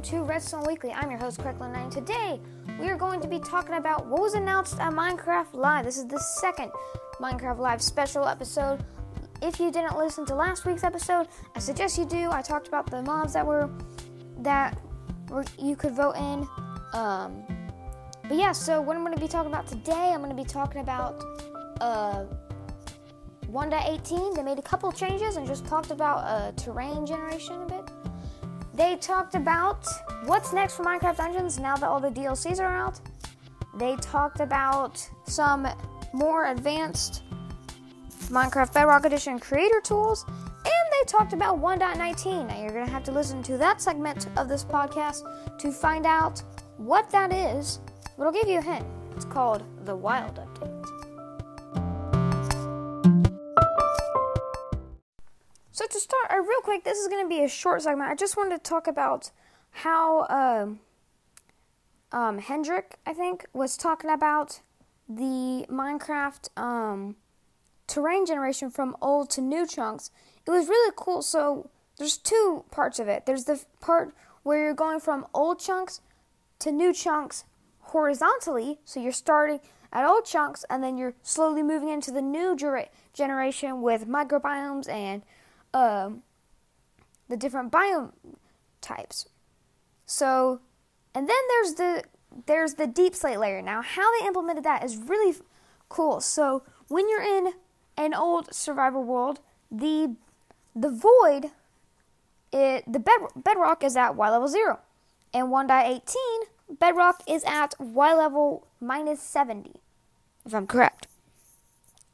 welcome to Redstone Weekly. I'm your host, Cracklin and today we are going to be talking about what was announced at Minecraft Live. This is the second Minecraft Live special episode. If you didn't listen to last week's episode, I suggest you do. I talked about the mobs that were that were, you could vote in. Um, but yeah, so what I'm going to be talking about today, I'm going to be talking about uh, 1.18. They made a couple changes and just talked about uh, terrain generation a bit. They talked about what's next for Minecraft Dungeons now that all the DLCs are out. They talked about some more advanced Minecraft Bedrock Edition creator tools, and they talked about 1.19. Now you're going to have to listen to that segment of this podcast to find out what that is, but I'll give you a hint. It's called the Wild Update. So to start, uh, real quick, this is going to be a short segment. I just wanted to talk about how um, um, Henrik, I think, was talking about the Minecraft um, terrain generation from old to new chunks. It was really cool. So there's two parts of it. There's the part where you're going from old chunks to new chunks horizontally. So you're starting at old chunks and then you're slowly moving into the new generation with microbiomes and um, the different biome types. So, and then there's the there's the deepslate layer. Now, how they implemented that is really cool. So, when you're in an old survival world, the the void, it the bed, bedrock is at y level zero, and 1.18 bedrock is at y level minus 70, if I'm correct.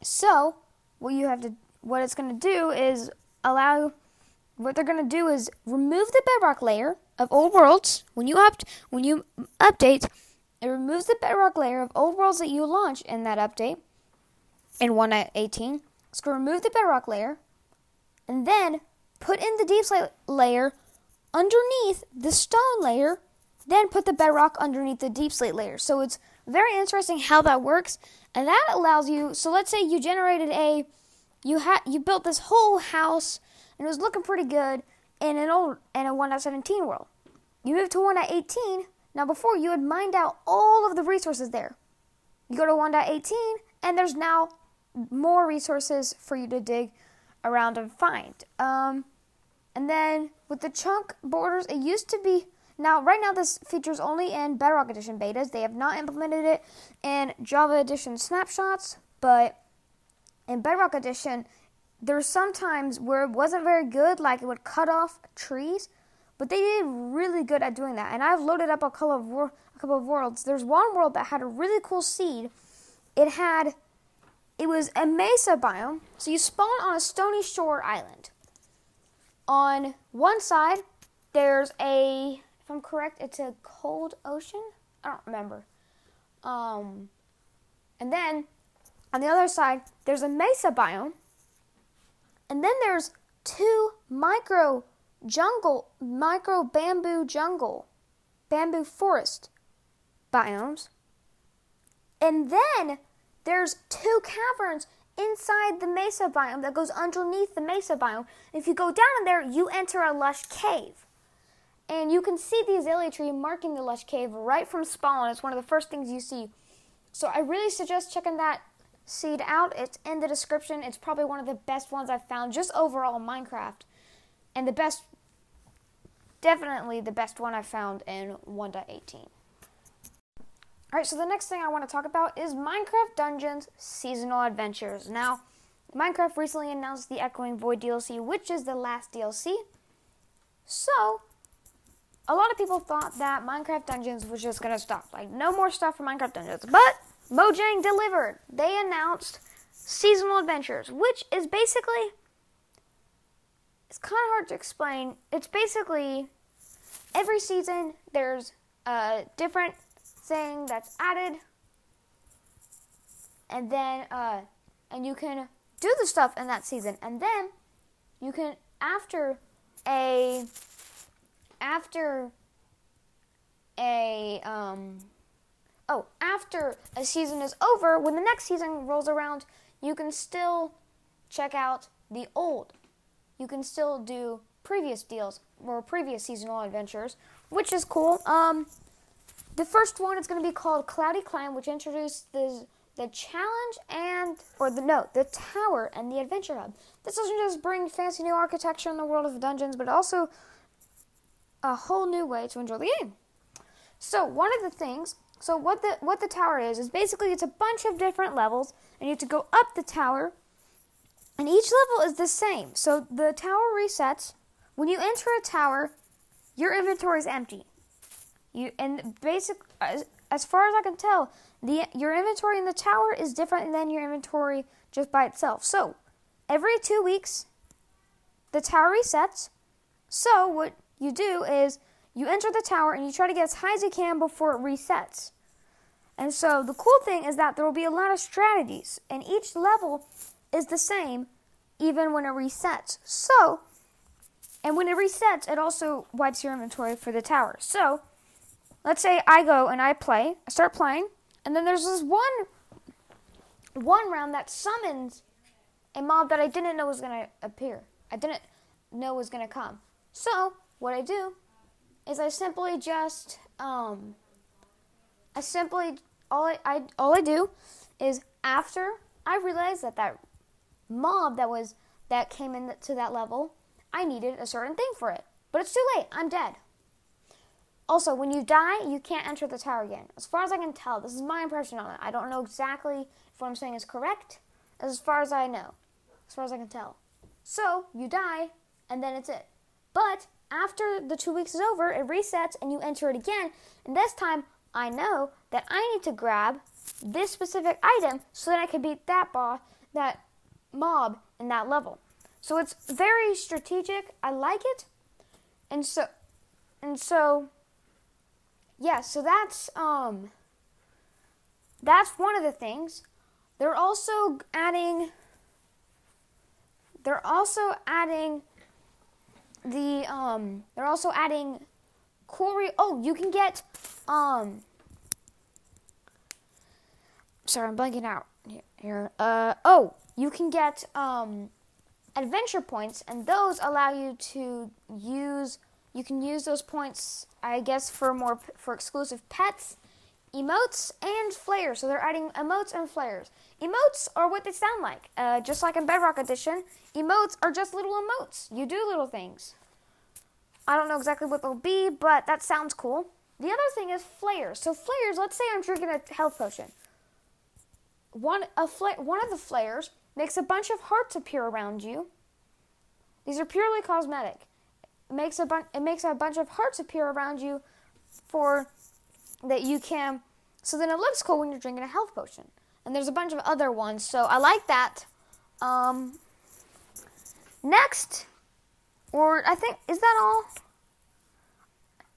So, what you have to what it's going to do is allow what they're going to do is remove the bedrock layer of old worlds when you up when you update it removes the bedrock layer of old worlds that you launch in that update in 1.18 it's going to remove the bedrock layer and then put in the deepslate layer underneath the stone layer then put the bedrock underneath the deepslate layer. So it's very interesting how that works and that allows you so let's say you generated a you had you built this whole house and it was looking pretty good in an old in a 1.17 world. You moved to 1.18. Now before you had mined out all of the resources there. You go to 1.18 and there's now more resources for you to dig around and find. Um, and then with the chunk borders, it used to be now right now this features only in Bedrock Edition betas. They have not implemented it in Java Edition snapshots, but in Bedrock Edition, there's sometimes where it wasn't very good, like it would cut off trees, but they did really good at doing that. And I've loaded up a couple of wor- a couple of worlds. There's one world that had a really cool seed. It had it was a mesa biome, so you spawn on a stony shore island. On one side, there's a if I'm correct, it's a cold ocean. I don't remember. Um, and then on the other side, there's a mesa biome. And then there's two micro jungle, micro bamboo jungle, bamboo forest biomes. And then there's two caverns inside the mesa biome that goes underneath the mesa biome. If you go down in there, you enter a lush cave. And you can see the azalea tree marking the lush cave right from spawn. It's one of the first things you see. So I really suggest checking that seed out. It's in the description. It's probably one of the best ones I've found just overall in Minecraft. And the best, definitely the best one I've found in 1.18. Alright, so the next thing I want to talk about is Minecraft Dungeons Seasonal Adventures. Now, Minecraft recently announced the Echoing Void DLC, which is the last DLC. So, a lot of people thought that Minecraft Dungeons was just going to stop. Like, no more stuff for Minecraft Dungeons. But Mojang delivered. They announced seasonal adventures, which is basically it's kind of hard to explain. It's basically every season there's a different thing that's added, and then uh, and you can do the stuff in that season, and then you can after a after a um oh, after a season is over, when the next season rolls around, you can still check out the old. You can still do previous deals or previous seasonal adventures, which is cool. Um, the first one is going to be called Cloudy Climb, which introduces the the challenge and or the no the tower and the adventure hub. This doesn't just bring fancy new architecture in the world of dungeons, but also a whole new way to enjoy the game. So one of the things, so what the what the tower is is basically it's a bunch of different levels, and you have to go up the tower, and each level is the same. So the tower resets when you enter a tower. Your inventory is empty. You and basic as, as far as I can tell, the your inventory in the tower is different than your inventory just by itself. So every two weeks, the tower resets. So what you do is you enter the tower and you try to get as high as you can before it resets. And so the cool thing is that there will be a lot of strategies, and each level is the same even when it resets. So, and when it resets, it also wipes your inventory for the tower. So, let's say I go and I play, I start playing, and then there's this one one round that summons a mob that I didn't know was going to appear. I didn't know was going to come. So, what I do is I simply just um, I simply all I, I all I do is after I realize that that mob that was that came into that level, I needed a certain thing for it. But it's too late. I'm dead. Also, when you die, you can't enter the tower again. As far as I can tell, this is my impression on it. I don't know exactly if what I'm saying is correct, as far as I know, as far as I can tell. So, you die, and then it's it. But after the two weeks is over, it resets and you enter it again. And this time, I know that I need to grab this specific item so that I can beat that boss, that mob in that level. So it's very strategic. I like it. And so, and so, yeah. So that's um, that's one of the things. They're also adding. They're also adding the um they're also adding Corey. Oh, you can get um. Sorry, I'm blanking out here. Uh oh, you can get um adventure points, and those allow you to use. You can use those points, I guess, for more for exclusive pets, emotes, and flares. So they're adding emotes and flares. Emotes are what they sound like. Uh, just like in Bedrock Edition, emotes are just little emotes. You do little things. I don't know exactly what they'll be, but that sounds cool. The other thing is flares. So flares, let's say I'm drinking a health potion. One a fla- one of the flares makes a bunch of hearts appear around you. These are purely cosmetic. It makes a bunch it makes a bunch of hearts appear around you for that you can so then it looks cool when you're drinking a health potion. And there's a bunch of other ones, so I like that. Um, next, or I think is that all?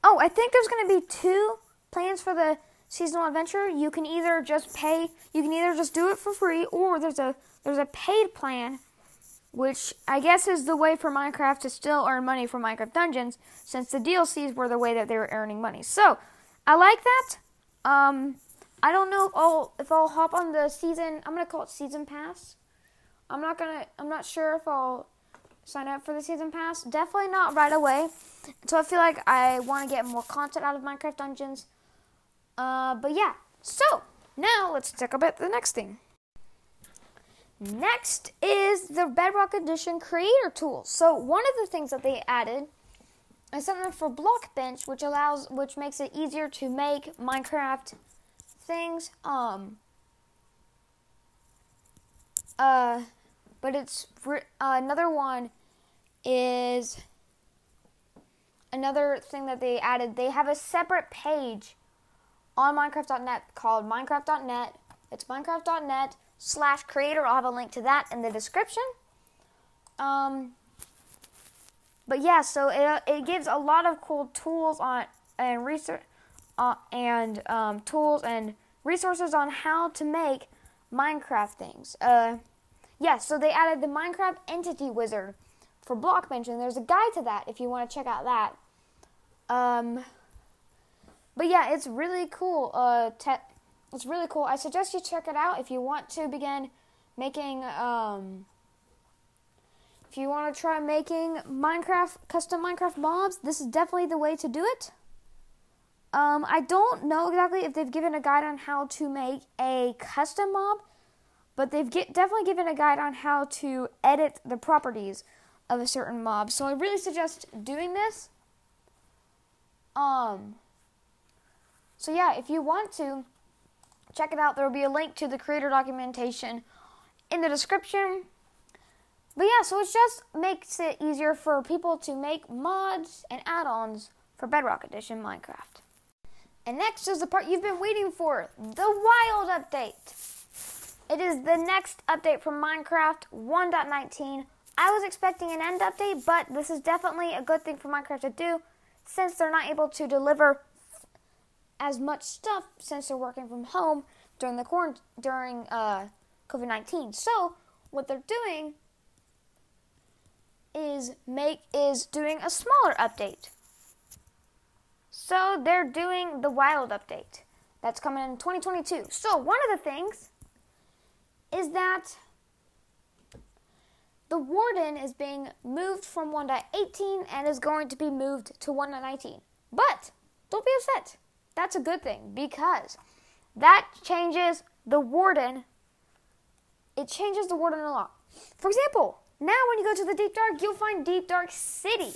Oh, I think there's going to be two plans for the seasonal adventure. You can either just pay, you can either just do it for free, or there's a there's a paid plan, which I guess is the way for Minecraft to still earn money from Minecraft Dungeons, since the DLCs were the way that they were earning money. So I like that. Um, I don't know if I'll if I'll hop on the season. I'm gonna call it season pass. I'm not gonna. I'm not sure if I'll sign up for the season pass. Definitely not right away. So I feel like I want to get more content out of Minecraft Dungeons. Uh, but yeah. So now let's talk about the next thing. Next is the Bedrock Edition creator tools. So one of the things that they added is something for Blockbench, which allows, which makes it easier to make Minecraft things. Um. Uh, but it's uh, another one is another thing that they added. They have a separate page on Minecraft.net called Minecraft.net. It's Minecraft.net slash creator. I'll have a link to that in the description. Um, but yeah, so it, it gives a lot of cool tools on and research uh, and um, tools and resources on how to make Minecraft things. Uh, yeah, so they added the Minecraft Entity Wizard for Blockbench, and there's a guide to that if you want to check out that. Um, but yeah, it's really cool. Uh, te- it's really cool. I suggest you check it out if you want to begin making um, if you want to try making Minecraft custom Minecraft mobs, this is definitely the way to do it. Um, I don't know exactly if they've given a guide on how to make a custom mob, but they've get, definitely given a guide on how to edit the properties of a certain mob. So I really suggest doing this. Um, so yeah, if you want to check it out, there will be a link to the creator documentation in the description. But yeah, so it just makes it easier for people to make mods and add-ons for Bedrock Edition Minecraft. And next is the part you've been waiting for, the Wild Update. It is the next update from Minecraft 1.19. I was expecting an end update, but this is definitely a good thing for Minecraft to do since they're not able to deliver as much stuff since they're working from home during the quarant- during uh, COVID-19. So, what they're doing is make is doing a smaller update. So they're doing the wild update that's coming in 2022. So one of the things is that the warden is being moved from 1.18 and is going to be moved to 1.19. But don't be upset. That's a good thing because that changes the warden. It changes the warden a lot. For example, now when you go to the Deep Dark, you'll find Deep Dark City.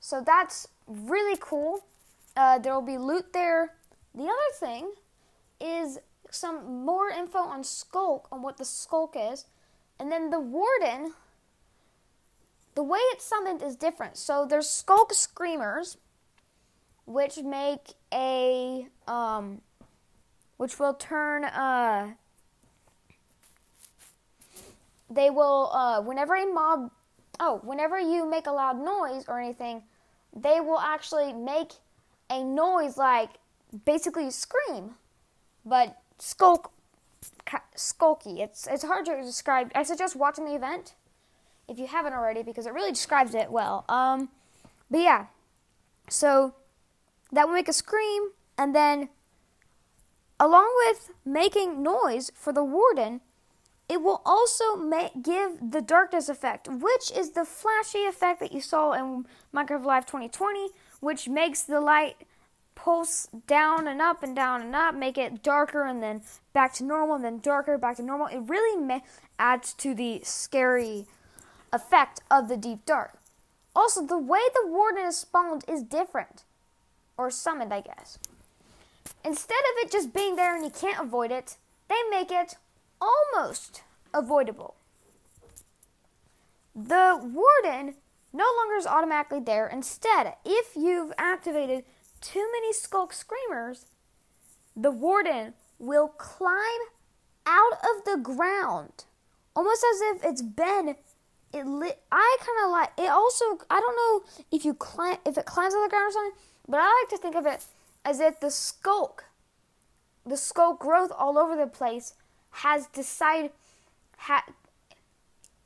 So that's really cool. Uh, there will be loot there. The other thing is some more info on Sculk, on what the Sculk is. And then the Warden, the way it's summoned is different. So there's Sculk Screamers, which make a, um, which will turn, uh, they will, uh, whenever a mob, oh, whenever you make a loud noise or anything, they will actually make a noise like basically scream, but sculk, skulky. It's it's hard to describe. I suggest watching the event if you haven't already because it really describes it well. Um, but yeah, so that will make a scream, and then along with making noise for the warden, it will also give the darkness effect, which is the flashy effect that you saw in Minecraft Live 2020, which makes the light pulse down and up and down and up, make it darker and then back to normal, and then darker, back to normal. It really ma- adds to the scary effect of the deep dark. Also, the way the warden is spawned is different, or summoned, I guess. Instead of it just being there and you can't avoid it, they make it almost avoidable. The warden no longer is automatically there. Instead, if you've activated too many sculk screamers, the warden will climb out of the ground, almost as if it's been. It lit. I kind of like it. Also, I don't know if you climb if it climbs out of the ground or something, but I like to think of it as if the sculk, the sculk growth all over the place, has decided. Ha,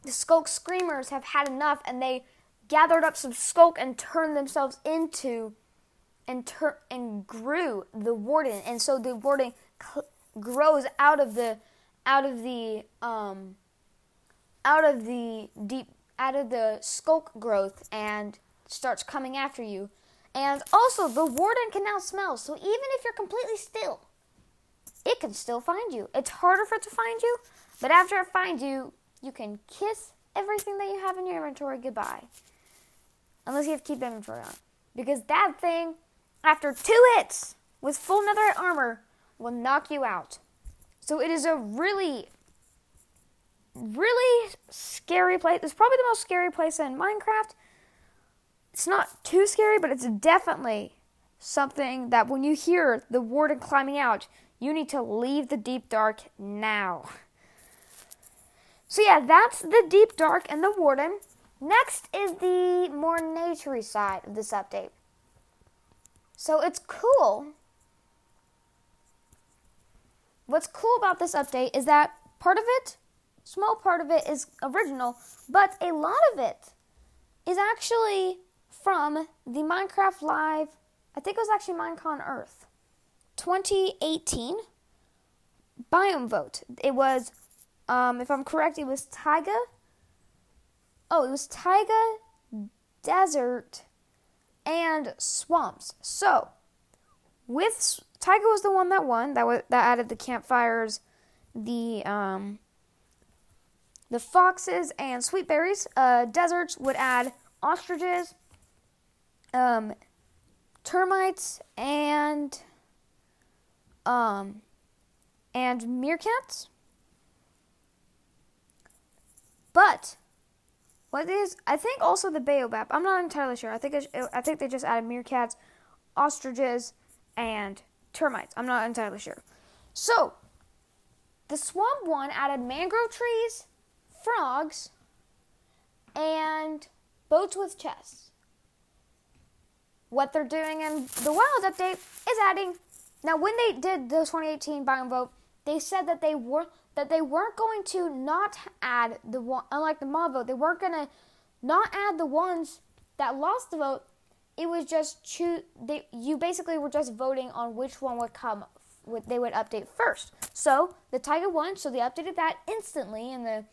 the sculk screamers have had enough, and they gathered up some sculk and turned themselves into and tur- and grew the warden, and so the warden cl- grows out of the out of the um out of the deep out of the sculk growth and starts coming after you. And also, the warden can now smell, so even if you're completely still, it can still find you. It's harder for it to find you, but after it finds you, you can kiss everything that you have in your inventory goodbye. Unless you have to keep inventory on. Because that thing after two hits with full netherite armor will knock you out. So it is a really, really scary place. It's probably the most scary place in Minecraft. It's not too scary, but it's definitely something that when you hear the warden climbing out, you need to leave the deep dark now. So yeah, that's the deep dark and the warden. Next is the more naturey side of this update. So it's cool. What's cool about this update is that part of it, small part of it, is original, but a lot of it is actually from the Minecraft Live, I think it was actually Minecon Earth 2018 biome vote. It was Um, if I'm correct, it was taiga. Oh, it was taiga, desert, and swamps. So, with taiga was the one that won. That was that added the campfires, the um, the foxes and sweet berries. Uh, deserts would add ostriches, um, termites, and um, and meerkats. But what is I think also the baobab. I'm not entirely sure. I think it, I think they just added meerkats, ostriches, and termites. I'm not entirely sure. So the swamp one added mangrove trees, frogs, and boats with chests. What they're doing in the wild update is adding. Now, when they did the 2018 biome vote, they said that they were that they weren't going to not add the one, unlike the mob vote, they weren't going to not add the ones that lost the vote. It was just choose. They, you basically were just voting on which one would come. Would, they would update first. So the Taiga won, so they updated that instantly, and the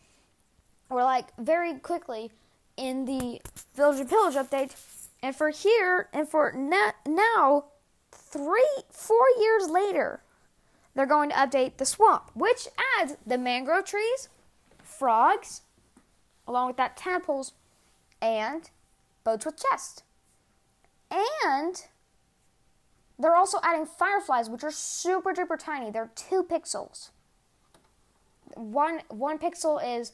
or like very quickly in the Village of Pillage update. And for here, and for na- now, three, four years later, they're going to update the swamp, which adds the mangrove trees, frogs, along with that tadpoles, and boats with chests. And they're also adding fireflies, which are super duper tiny. They're two pixels. One one pixel is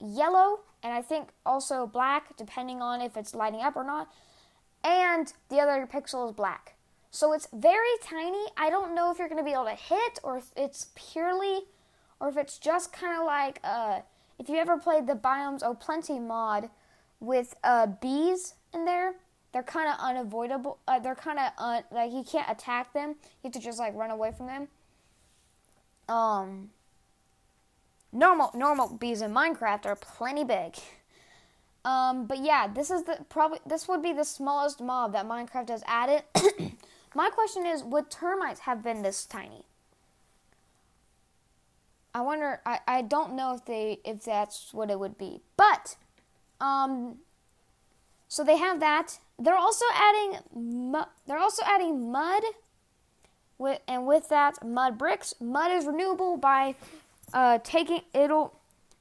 yellow, and I think also black, depending on if it's lighting up or not. And the other pixel is black. So it's very tiny. I don't know if you're going to be able to hit or if it's purely or if it's just kind of like uh, if you ever played the Biomes O Plenty mod with uh, bees in there. They're kind of unavoidable. Uh, they're kind of un- like you can't attack them. You have to just like run away from them. Um, normal normal bees in Minecraft are plenty big. Um, but yeah, this is the probably this would be the smallest mob that Minecraft has added. My question is, would termites have been this tiny? I wonder. I, I don't know if they if that's what it would be, but um, so they have that. They're also adding mu- they're also adding mud, with and with that mud bricks. Mud is renewable by uh, taking it'll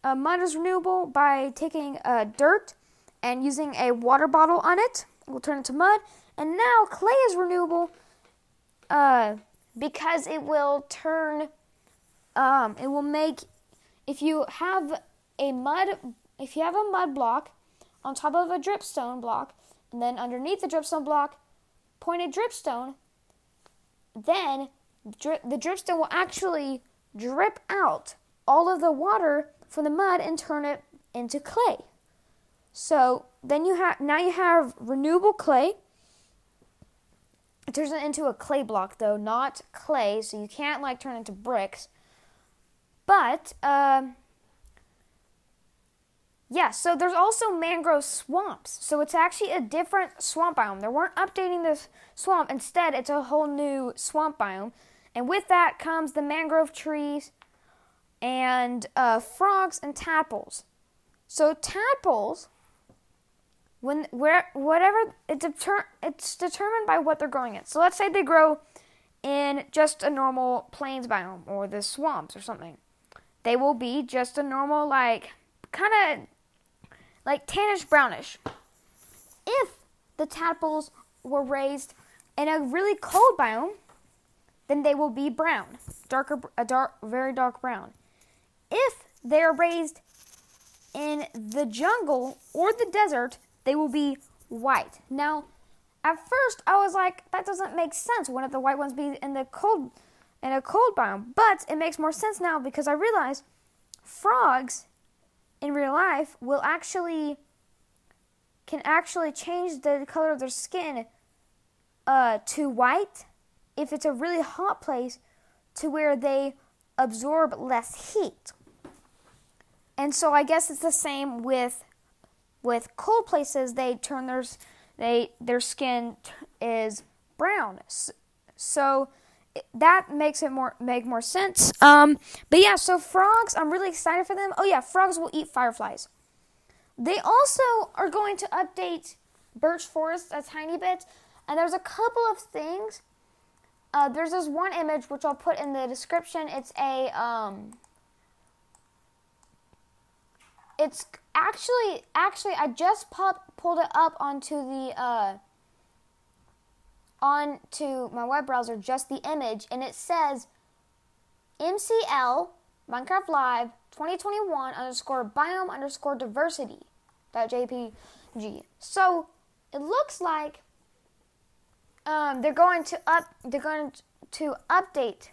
uh, mud is renewable by taking uh, dirt and using a water bottle on it. It will turn into mud. And now clay is renewable uh, because it will turn, um, it will make, if you have a mud, if you have a mud block on top of a dripstone block, and then underneath the dripstone block, pointed dripstone, then drip, the dripstone will actually drip out all of the water from the mud and turn it into clay. So then you have now you have renewable clay. Turns it into a clay block though, not clay, so you can't like turn it into bricks. But um, yeah, so there's also mangrove swamps. So it's actually a different swamp biome. They weren't updating this swamp. Instead, it's a whole new swamp biome. And with that comes the mangrove trees and uh, frogs and tadpoles. So tadpoles, when where whatever it deter, it's determined by what they're growing in. So let's say they grow in just a normal plains biome or the swamps or something. They will be just a normal like kind of like tannish brownish. If the tadpoles were raised in a really cold biome, then they will be brown, darker, a dark, very dark brown. If they are raised in the jungle or the desert, they will be white. Now, at first, I was like, that doesn't make sense. Wouldn't the white ones be in the cold, in a cold biome? But it makes more sense now because I realize frogs in real life will actually can actually change the color of their skin uh, to white if it's a really hot place to where they absorb less heat. And so I guess it's the same with with cold places. They turn their they their skin is brown. So that makes it more make more sense. Um, but yeah, so frogs, I'm really excited for them. Oh yeah, frogs will eat fireflies. They also are going to update Birch Forest a tiny bit, and there's a couple of things. Uh, there's this one image which I'll put in the description. It's a um, it's actually actually I just pop, pulled it up onto the uh, onto my web browser just the image and it says MCL Minecraft Live 2021 underscore biome underscore diversity dot jpg. So it looks like um, they're going to up they're going to update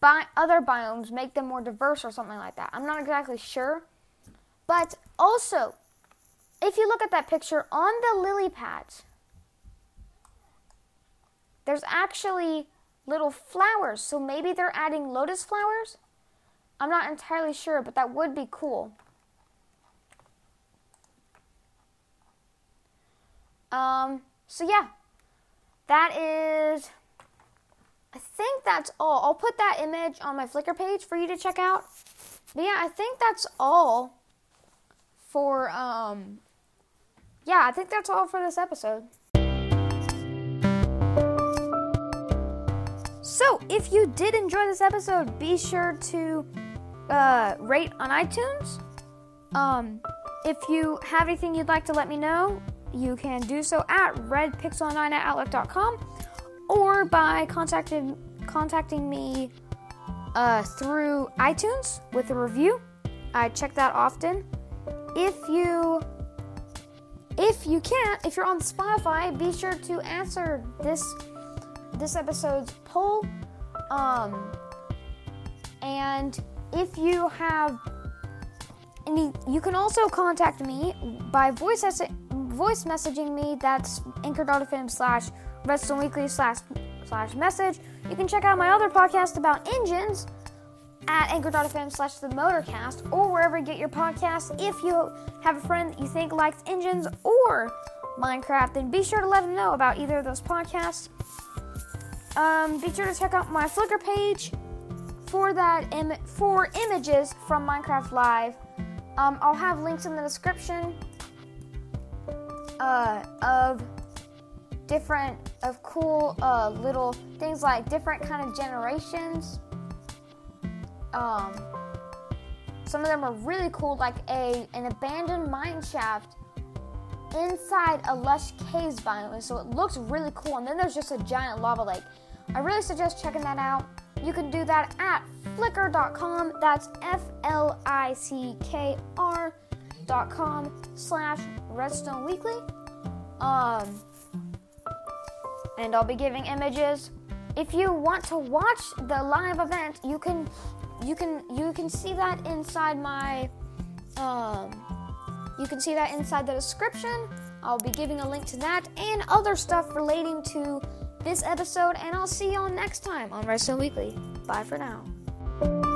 bi- other biomes, make them more diverse or something like that. I'm not exactly sure, but also if you look at that picture on the lily pads, there's actually little flowers. So maybe they're adding lotus flowers. I'm not entirely sure, but that would be cool. Um, so yeah, that is, I think that's all. I'll put that image on my Flickr page for you to check out. But yeah, I think that's all for, um, yeah, I think that's all for this episode. So, if you did enjoy this episode, be sure to uh, rate on iTunes. Um, if you have anything you'd like to let me know, you can do so at redpixel9 at outlook.com or by contacting contacting me uh, through iTunes with a review. I check that often. If you if you can't, if you're on Spotify, be sure to answer this this episode's poll. Um, and if you have any, you can also contact me by voice voice messaging me. That's anchor.fm slash redstone weekly slash slash message. You can check out my other podcast about engines at anchor.fm slash the motorcast or wherever you get your podcasts. If you have a friend that you think likes engines or Minecraft, then be sure to let them know about either of those podcasts. Um, be sure to check out my Flickr page for that Im- for images from Minecraft Live. Um, I'll have links in the description uh, of different of cool uh, little things like different kind of generations. Um, some of them are really cool, like a an abandoned mine shaft inside a lush caves biome, so it looks really cool. And then there's just a giant lava lake. I really suggest checking that out. You can do that at flickr.com. That's F L I C K R.com slash redstone weekly. Um, and I'll be giving images. If you want to watch the live event, you can you can you can see that inside my um you can see that inside the description. I'll be giving a link to that and other stuff relating to this episode, and I'll see y'all next time on Redstone Weekly. Bye for now.